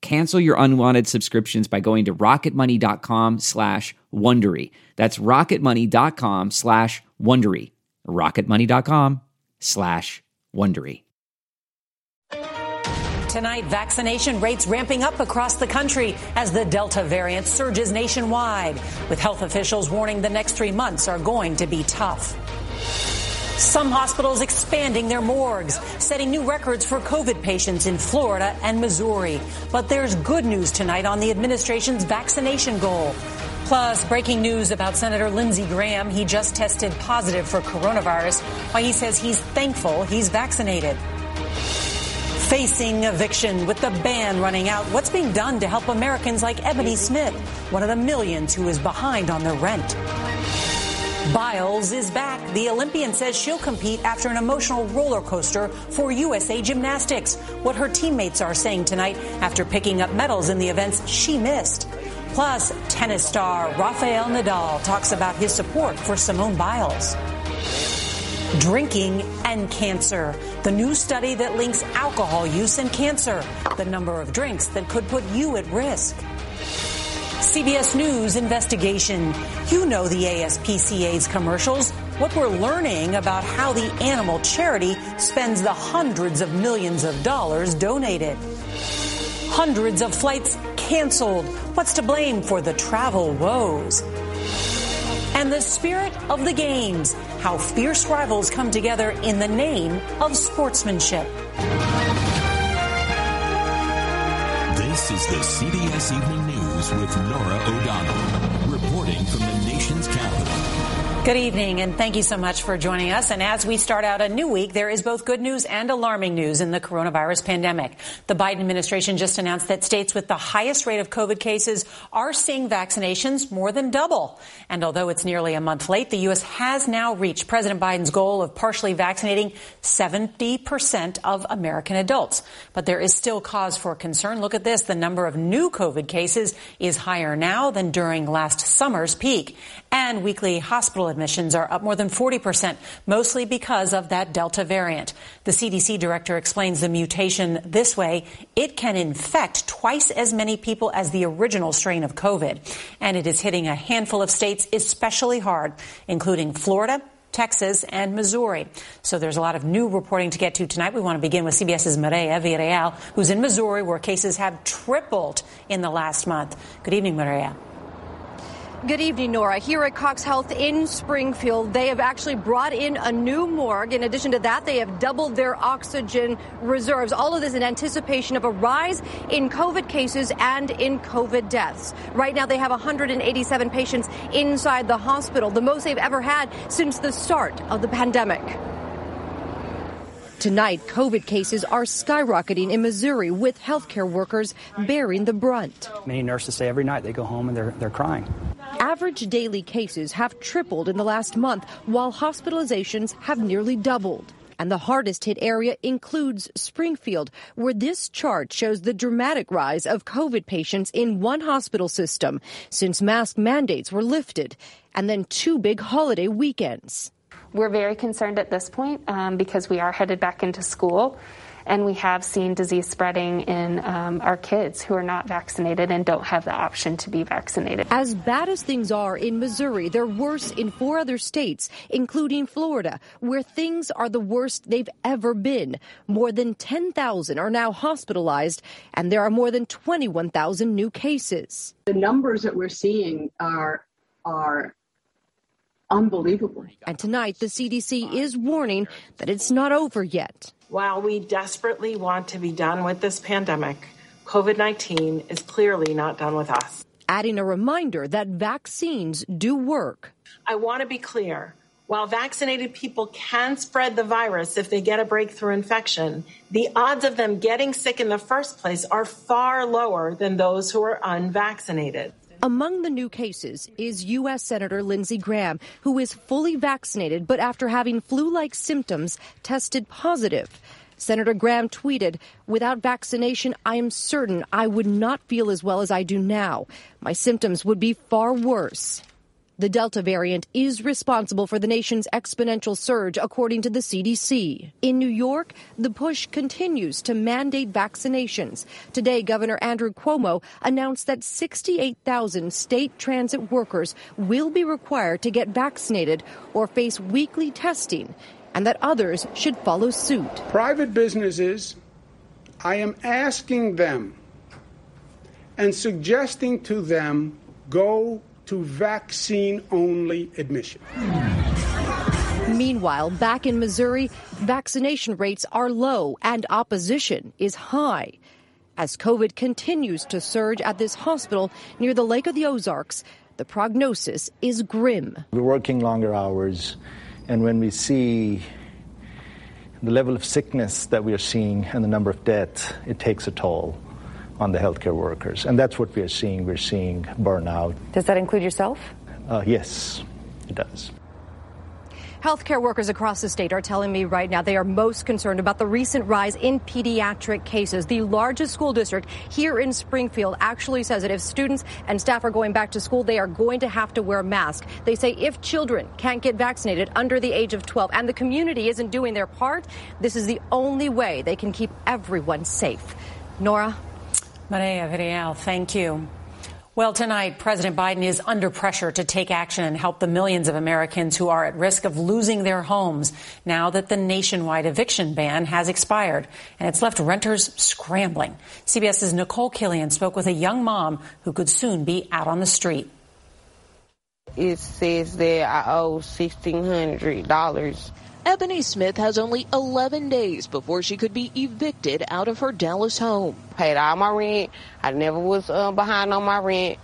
Cancel your unwanted subscriptions by going to rocketmoney.com slash Wondery. That's rocketmoney.com slash Wondery. rocketmoney.com slash Wondery. Tonight, vaccination rates ramping up across the country as the Delta variant surges nationwide, with health officials warning the next three months are going to be tough. Some hospitals expanding their morgues, setting new records for COVID patients in Florida and Missouri. But there's good news tonight on the administration's vaccination goal. Plus, breaking news about Senator Lindsey Graham. He just tested positive for coronavirus, while he says he's thankful he's vaccinated. Facing eviction with the ban running out, what's being done to help Americans like Ebony Smith, one of the millions who is behind on their rent? Biles is back. The Olympian says she'll compete after an emotional roller coaster for USA Gymnastics. What her teammates are saying tonight after picking up medals in the events she missed. Plus, tennis star Rafael Nadal talks about his support for Simone Biles. Drinking and cancer. The new study that links alcohol use and cancer. The number of drinks that could put you at risk. CBS News investigation. You know the ASPCA's commercials. What we're learning about how the animal charity spends the hundreds of millions of dollars donated. Hundreds of flights canceled. What's to blame for the travel woes? And the spirit of the games, how fierce rivals come together in the name of sportsmanship. This is the CBS Evening News with Norah O'Donnell, reporting from the nation's capital. Good evening, and thank you so much for joining us. And as we start out a new week, there is both good news and alarming news in the coronavirus pandemic. The Biden administration just announced that states with the highest rate of COVID cases are seeing vaccinations more than double. And although it's nearly a month late, the U.S. has now reached President Biden's goal of partially vaccinating 70% of American adults. But there is still cause for concern. Look at this. The number of new COVID cases is higher now than during last summer's peak. And weekly hospital admissions are up more than 40%, mostly because of that Delta variant. The CDC director explains the mutation this way. It can infect twice as many people as the original strain of COVID. And it is hitting a handful of states especially hard, including Florida, Texas, and Missouri. So there's a lot of new reporting to get to tonight. We want to begin with CBS's Mireya Villarreal, who's in Missouri, where cases have tripled in the last month. Good evening, Mireya. Good evening, Norah. Here at Cox Health in Springfield, they have actually brought in a new morgue. In addition to that, they have doubled their oxygen reserves. All of this in anticipation of a rise in COVID cases and in COVID deaths. Right now, they have 187 patients inside the hospital, the most they've ever had since the start of the pandemic. Tonight, COVID cases are skyrocketing in Missouri with healthcare workers bearing the brunt. Many nurses say every night they go home and they're, they're crying. Average daily cases have tripled in the last month, while hospitalizations have nearly doubled. And the hardest hit area includes Springfield, where this chart shows the dramatic rise of COVID patients in one hospital system since mask mandates were lifted, and then two big holiday weekends. We're very concerned at this point um, because we are headed back into school. And we have seen disease spreading in um, our kids who are not vaccinated and don't have the option to be vaccinated. As bad as things are in Missouri, they're worse in four other states, including Florida, where things are the worst they've ever been. More than 10,000 are now hospitalized, and there are more than 21,000 new cases. The numbers that we're seeing are are unbelievable. And tonight, the CDC is warning that it's not over yet. While we desperately want to be done with this pandemic, COVID 19 is clearly not done with us. Adding a reminder that vaccines do work. I want to be clear. While vaccinated people can spread the virus if they get a breakthrough infection, the odds of them getting sick in the first place are far lower than those who are unvaccinated. Among the new cases is U.S. Senator Lindsey Graham, who is fully vaccinated, but after having flu like symptoms, tested positive. Senator Graham tweeted, Without vaccination, I am certain I would not feel as well as I do now. My symptoms would be far worse. The Delta variant is responsible for the nation's exponential surge, according to the CDC. In New York, the push continues to mandate vaccinations. Today, Governor Andrew Cuomo announced that 68,000 state transit workers will be required to get vaccinated or face weekly testing, and that others should follow suit. Private businesses, I am asking them and suggesting to them go to vaccine only admission. Meanwhile, back in Missouri, vaccination rates are low and opposition is high. As COVID continues to surge at this hospital near the Lake of the Ozarks, the prognosis is grim. We're working longer hours, and when we see the level of sickness that we are seeing and the number of deaths, it takes a toll on the healthcare workers. And that's what we are seeing. We're seeing burnout. Does that include yourself? Uh, yes, it does. Healthcare workers across the state are telling me right now they are most concerned about the recent rise in pediatric cases. The largest school district here in Springfield actually says that if students and staff are going back to school, they are going to have to wear masks. They say if children can't get vaccinated under the age of 12 and the community isn't doing their part, this is the only way they can keep everyone safe. Norah? Mireya Villarreal, thank you. Well, tonight, President Biden is under pressure to take action and help the millions of Americans who are at risk of losing their homes now that the nationwide eviction ban has expired. And it's left renters scrambling. CBS's Nicole Killion spoke with a young mom who could soon be out on the street. It says that I owe $1,600. Ebony Smith has only 11 days before she could be evicted out of her Dallas home. Paid all my rent. I never was uh, behind on my rent.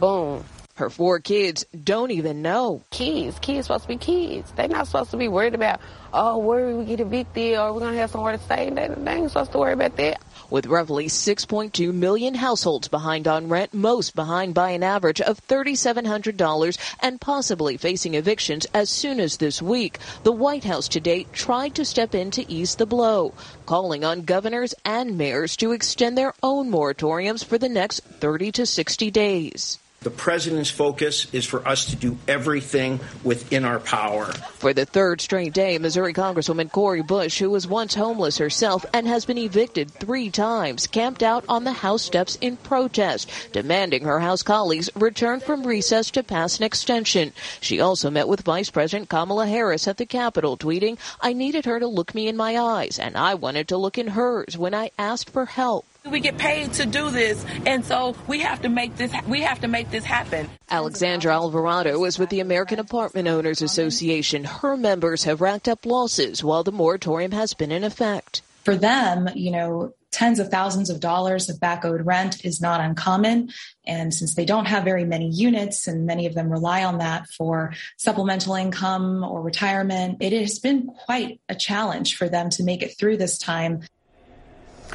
Boom. Her four kids don't even know. Kids, kids supposed to be kids. They're not supposed to be worried about, oh, where we get evicted or we're going to have somewhere to stay. They, they ain't supposed to worry about that. With roughly 6.2 million households behind on rent, most behind by an average of $3,700 and possibly facing evictions as soon as this week, the White House today tried to step in to ease the blow, calling on governors and mayors to extend their own moratoriums for the next 30 to 60 days. The president's focus is for us to do everything within our power. For the third straight day, Missouri Congresswoman Cori Bush, who was once homeless herself and has been evicted three times, camped out on the House steps in protest, demanding her House colleagues return from recess to pass an extension. She also met with Vice President Kamala Harris at the Capitol, tweeting, I needed her to look me in my eyes, and I wanted to look in hers when I asked for help. We get paid to do this, and so we have to make this. We have to make this happen. Alexandra Alvarado is with the American Apartment Owners Association. Her members have racked up losses while the moratorium has been in effect. For them, you know, tens of thousands of dollars of back owed rent is not uncommon. And since they don't have very many units and many of them rely on that for supplemental income or retirement, it has been quite a challenge for them to make it through this time.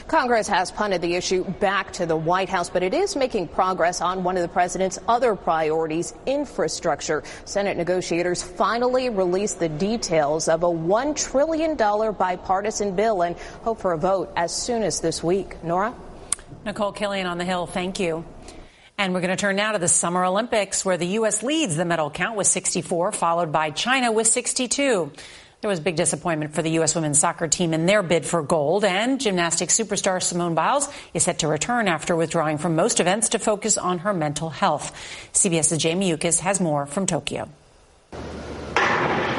Congress has punted the issue back to the White House, but it is making progress on one of the president's other priorities, infrastructure. Senate negotiators finally released the details of a $1 trillion bipartisan bill and hope for a vote as soon as this week. Norah? Nicole Killion on the Hill, thank you. And we're going to turn now to the Summer Olympics, where the U.S. leads the medal count with 64, followed by China with 62. There was big disappointment for the U.S. women's soccer team in their bid for gold, and gymnastics superstar Simone Biles is set to return after withdrawing from most events to focus on her mental health. CBS's Jamie Yuccas has more from Tokyo.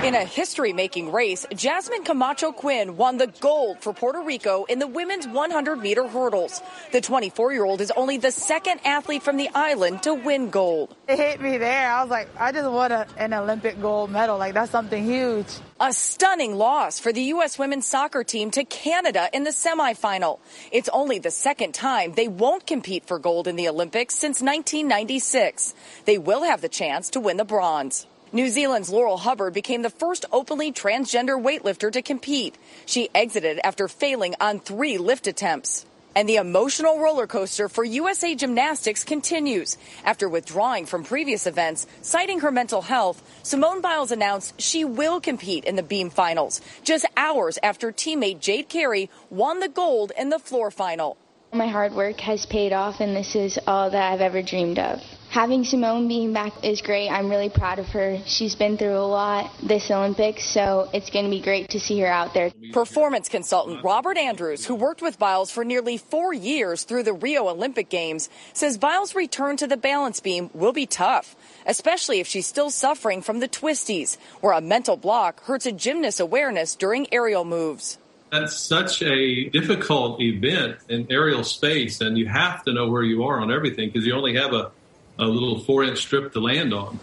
In a history making race, Jasmine Camacho Quinn won the gold for Puerto Rico in the women's 100 meter hurdles. The 24 year old is only the second athlete from the island to win gold. It hit me there. I was like, I just won a, an Olympic gold medal. Like, that's something huge. A stunning loss for the U.S. women's soccer team to Canada in the semifinal. It's only the second time they won't compete for gold in the Olympics since 1996. They will have the chance to win the bronze. New Zealand's Laurel Hubbard became the first openly transgender weightlifter to compete. She exited after failing on three lift attempts. And the emotional roller coaster for USA Gymnastics continues. After withdrawing from previous events, citing her mental health, Simone Biles announced she will compete in the beam finals, just hours after teammate Jade Carey won the gold in the floor final. My hard work has paid off, and this is all that I've ever dreamed of. Having Simone being back is great. I'm really proud of her. She's been through a lot this Olympics, so it's going to be great to see her out there. Performance consultant Robert Andrews, who worked with Biles for nearly four years through the Rio Olympic Games, says Biles' return to the balance beam will be tough, especially if she's still suffering from the twisties, where a mental block hurts a gymnast's awareness during aerial moves that's such a difficult event in aerial space, and you have to know where you are on everything because you only have a a little four inch strip to land on.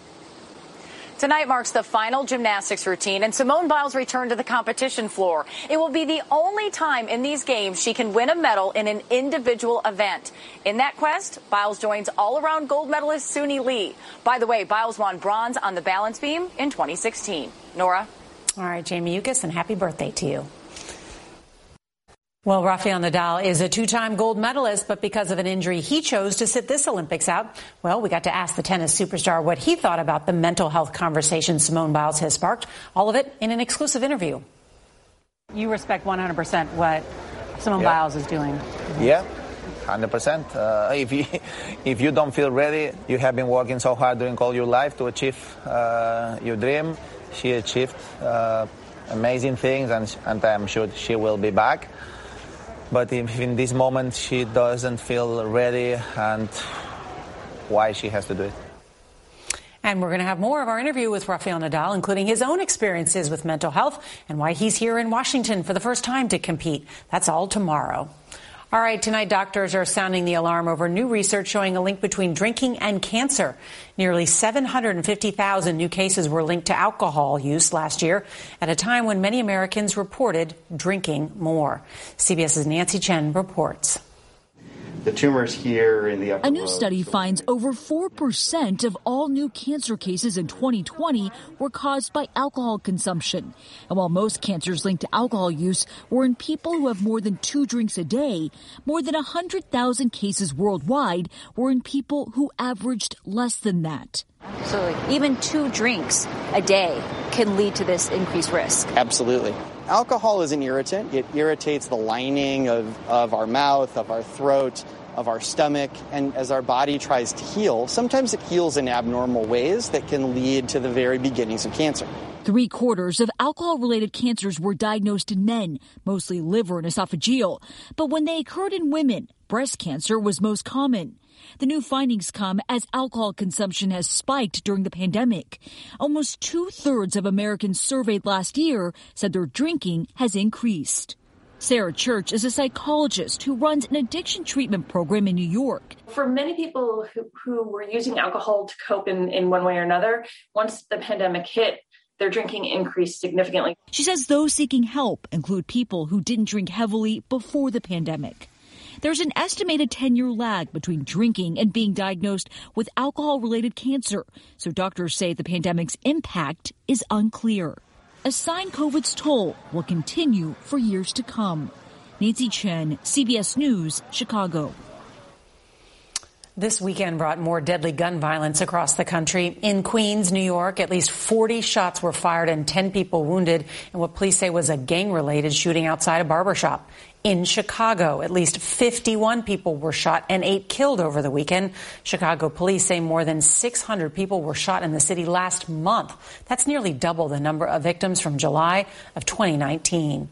Tonight marks the final gymnastics routine, and Simone Biles returned to the competition floor. It will be the only time in these games she can win a medal in an individual event. In that quest, Biles joins all around gold medalist Suni Lee. By the way, Biles won bronze on the balance beam in 2016. Norah? All right, Jamie Yuccas, and happy birthday to you. Well, Rafael Nadal is a two-time gold medalist, but because of an injury, he chose to sit this Olympics out. Well, we got to ask the tennis superstar what he thought about the mental health conversation Simone Biles has sparked. All of it in an exclusive interview. You respect 100% what Simone yeah. Biles is doing. Yeah. 100%. Uh, if, you, if you don't feel ready, you have been working so hard during all your life to achieve uh, your dream. She achieved uh, amazing things, and, and I'm sure she will be back. But in this moment she doesn't feel ready and why she has to do it. And we're going to have more of our interview with Rafael Nadal, including his own experiences with mental health and why he's here in Washington for the first time to compete. That's all tomorrow. All right, tonight doctors are sounding the alarm over new research showing a link between drinking and cancer. Nearly 750,000 new cases were linked to alcohol use last year at a time when many Americans reported drinking more. CBS's Nancy Chen reports. The tumors here in the upper A new study finds over 4% of all new cancer cases in 2020 were caused by alcohol consumption. And while most cancers linked to alcohol use were in people who have more than two drinks a day, more than 100,000 cases worldwide were in people who averaged less than that. So even two drinks a day can lead to this increased risk. Absolutely. Alcohol is an irritant. It irritates the lining of, of our mouth, of our throat, of our stomach. And as our body tries to heal, sometimes it heals in abnormal ways that can lead to the very beginnings of cancer. Three quarters of alcohol related cancers were diagnosed in men, mostly liver and esophageal. But when they occurred in women, breast cancer was most common. The new findings come as alcohol consumption has spiked during the pandemic. Almost two thirds of Americans surveyed last year said their drinking has increased. Sarah Church is a psychologist who runs an addiction treatment program in New York. For many people who, who were using alcohol to cope in, in one way or another, once the pandemic hit, their drinking increased significantly. She says those seeking help include people who didn't drink heavily before the pandemic. There's an estimated 10 year lag between drinking and being diagnosed with alcohol related cancer, so doctors say the pandemic's impact is unclear. A sign COVID's toll will continue for years to come. Nancy Chen, CBS News, Chicago. This weekend brought more deadly gun violence across the country. In Queens, New York, at least 40 shots were fired and 10 people wounded in what police say was a gang related shooting outside a barbershop. In Chicago, at least 51 people were shot and eight killed over the weekend. Chicago police say more than 600 people were shot in the city last month. That's nearly double the number of victims from July of 2019.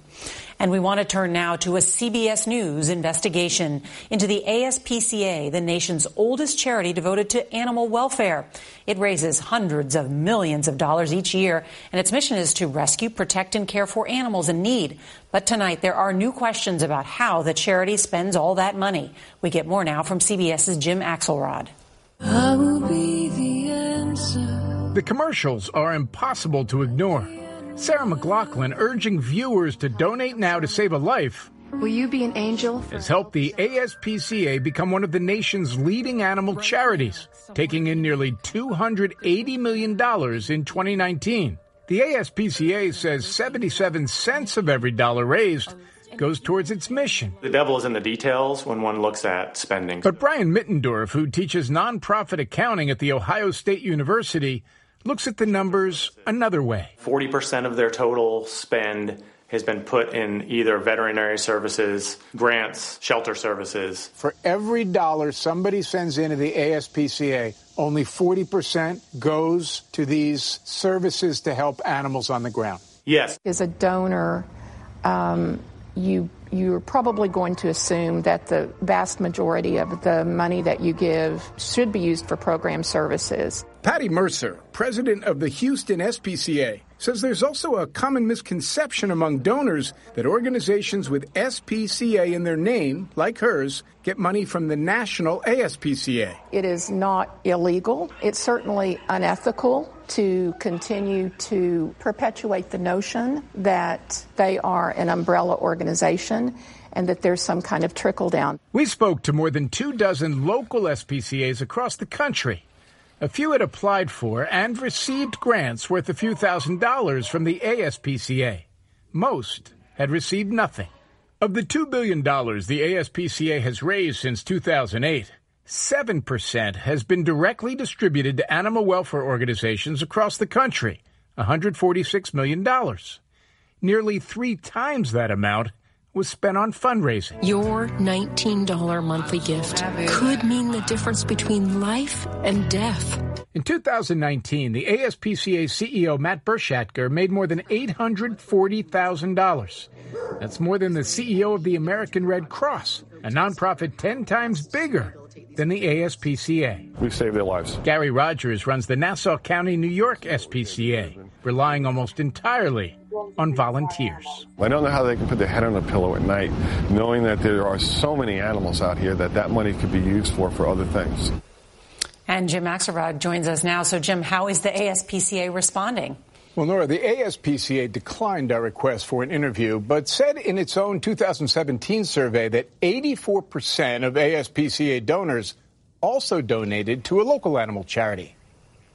And we want to turn now to a CBS News investigation into the ASPCA, the nation's oldest charity devoted to animal welfare. It raises hundreds of millions of dollars each year, and its mission is to rescue, protect, and care for animals in need. But tonight, there are new questions about how the charity spends all that money. We get more now from CBS's Jim Axelrod. The, the commercials are impossible to ignore. Sarah McLachlan urging viewers to donate now to save a life. Will you be an angel? Has helped the ASPCA become one of the nation's leading animal charities, taking in nearly $280 million in 2019. The ASPCA says 77 cents of every dollar raised goes towards its mission. The devil is in the details when one looks at spending. But Brian Mittendorf, who teaches nonprofit accounting at The Ohio State University, looks at the numbers another way. 40% of their total spend has been put in either veterinary services, grants, shelter services. For every dollar somebody sends into the ASPCA, only 40% goes to these services to help animals on the ground. Yes. As a donor, um, you you're probably going to assume that the vast majority of the money that you give should be used for program services. Patty Mercer, president of the Houston SPCA, says there's also a common misconception among donors that organizations with SPCA in their name, like hers, get money from the national ASPCA. It is not illegal. It's certainly unethical to continue to perpetuate the notion that they are an umbrella organization and that there's some kind of trickle down. We spoke to more than two dozen local SPCAs across the country. A few had applied for and received grants worth a few thousand dollars from the ASPCA. Most had received nothing. Of the $2 billion the ASPCA has raised since 2008, 7% has been directly distributed to animal welfare organizations across the country, $146 million. Nearly three times that amount was spent on fundraising. Your $19 monthly gift could mean the difference between life and death. In 2019, the ASPCA CEO Matt Bershadker made more than $840,000. That's more than the CEO of the American Red Cross, a nonprofit 10 times bigger than the ASPCA. We've saved their lives. Gary Rogers runs the Nassau County, New York SPCA, relying almost entirely on volunteers. I don't know how they can put their head on a pillow at night, knowing that there are so many animals out here that that money could be used for for other things. And Jim Axelrod joins us now. So, Jim, how is the ASPCA responding? Well, Norah, the ASPCA declined our request for an interview, but said in its own 2017 survey that 84% of ASPCA donors also donated to a local animal charity.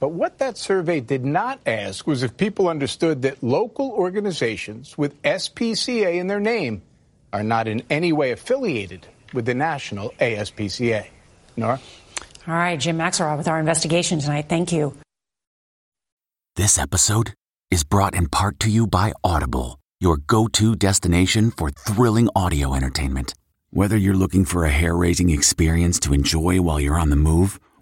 But what that survey did not ask was if people understood that local organizations with SPCA in their name are not in any way affiliated with the national ASPCA. Norah? All right, Jim Axelrod with our investigation tonight. Thank you. This episode is brought in part to you by Audible, your go to destination for thrilling audio entertainment. Whether you're looking for a hair raising experience to enjoy while you're on the move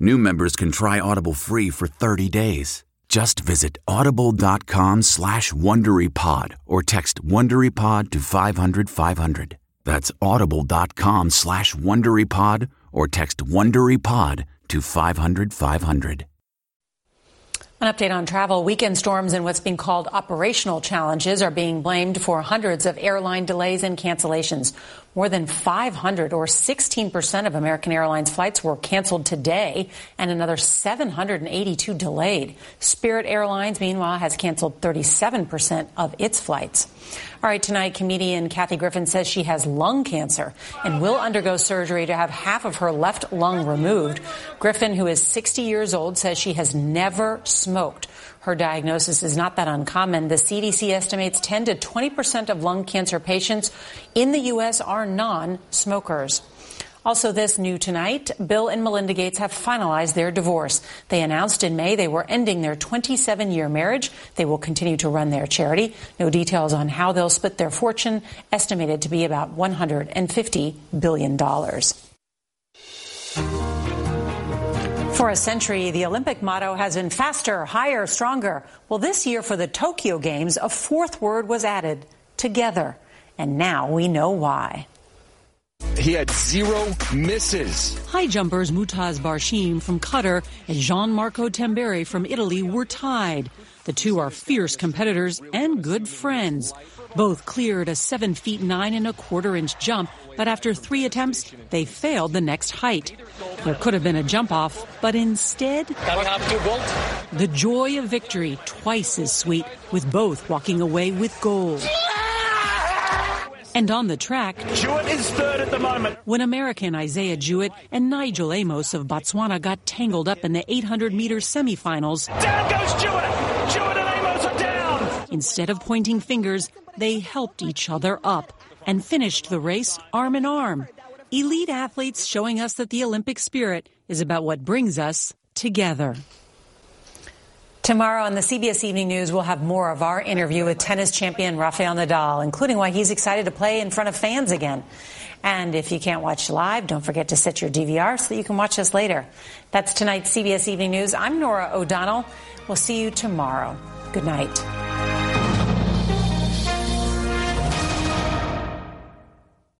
new members can try Audible free for 30 days. Just visit audible.com slash WonderyPod or text WonderyPod to 500, 500. That's audible.com slash WonderyPod or text WonderyPod to 500, 500. An update on travel. Weekend storms and what's being called operational challenges are being blamed for hundreds of airline delays and cancellations. More than 500 or 16% of American Airlines flights were canceled today and another 782 delayed. Spirit Airlines, meanwhile, has canceled 37% of its flights. All right, tonight, comedian Kathy Griffin says she has lung cancer and will undergo surgery to have half of her left lung removed. Griffin, who is 60 years old, says she has never smoked. Her diagnosis is not that uncommon. The CDC estimates 10 to 20 percent of lung cancer patients in the U.S. are non-smokers. Also, this new tonight, Bill and Melinda Gates have finalized their divorce. They announced in May they were ending their 27 year marriage. They will continue to run their charity. No details on how they'll split their fortune, estimated to be about $150 billion. For a century, the Olympic motto has been faster, higher, stronger. Well, this year for the Tokyo Games, a fourth word was added together. And now we know why. He had zero misses. High jumpers Mutaz Barshim from Qatar and Jean Gianmarco Tamberi from Italy were tied. The two are fierce competitors and good friends. Both cleared a seven feet nine and a quarter inch jump, but after three attempts, they failed the next height. There could have been a jump off, but instead, the joy of victory twice as sweet, with both walking away with gold. And on the track, Jewett is third at the moment. When American Isaiah Jewett and Nigel Amos of Botswana got tangled up in the 800 meter semifinals, down goes Jewett. Jewett and Amos are down. Instead of pointing fingers, they helped each other up and finished the race arm in arm. Elite athletes showing us that the Olympic spirit is about what brings us together. Tomorrow on the CBS Evening News, we'll have more of our interview with tennis champion Rafael Nadal, including why he's excited to play in front of fans again. And if you can't watch live, don't forget to set your DVR so that you can watch us later. That's tonight's CBS Evening News. I'm Norah O'Donnell. We'll see you tomorrow. Good night.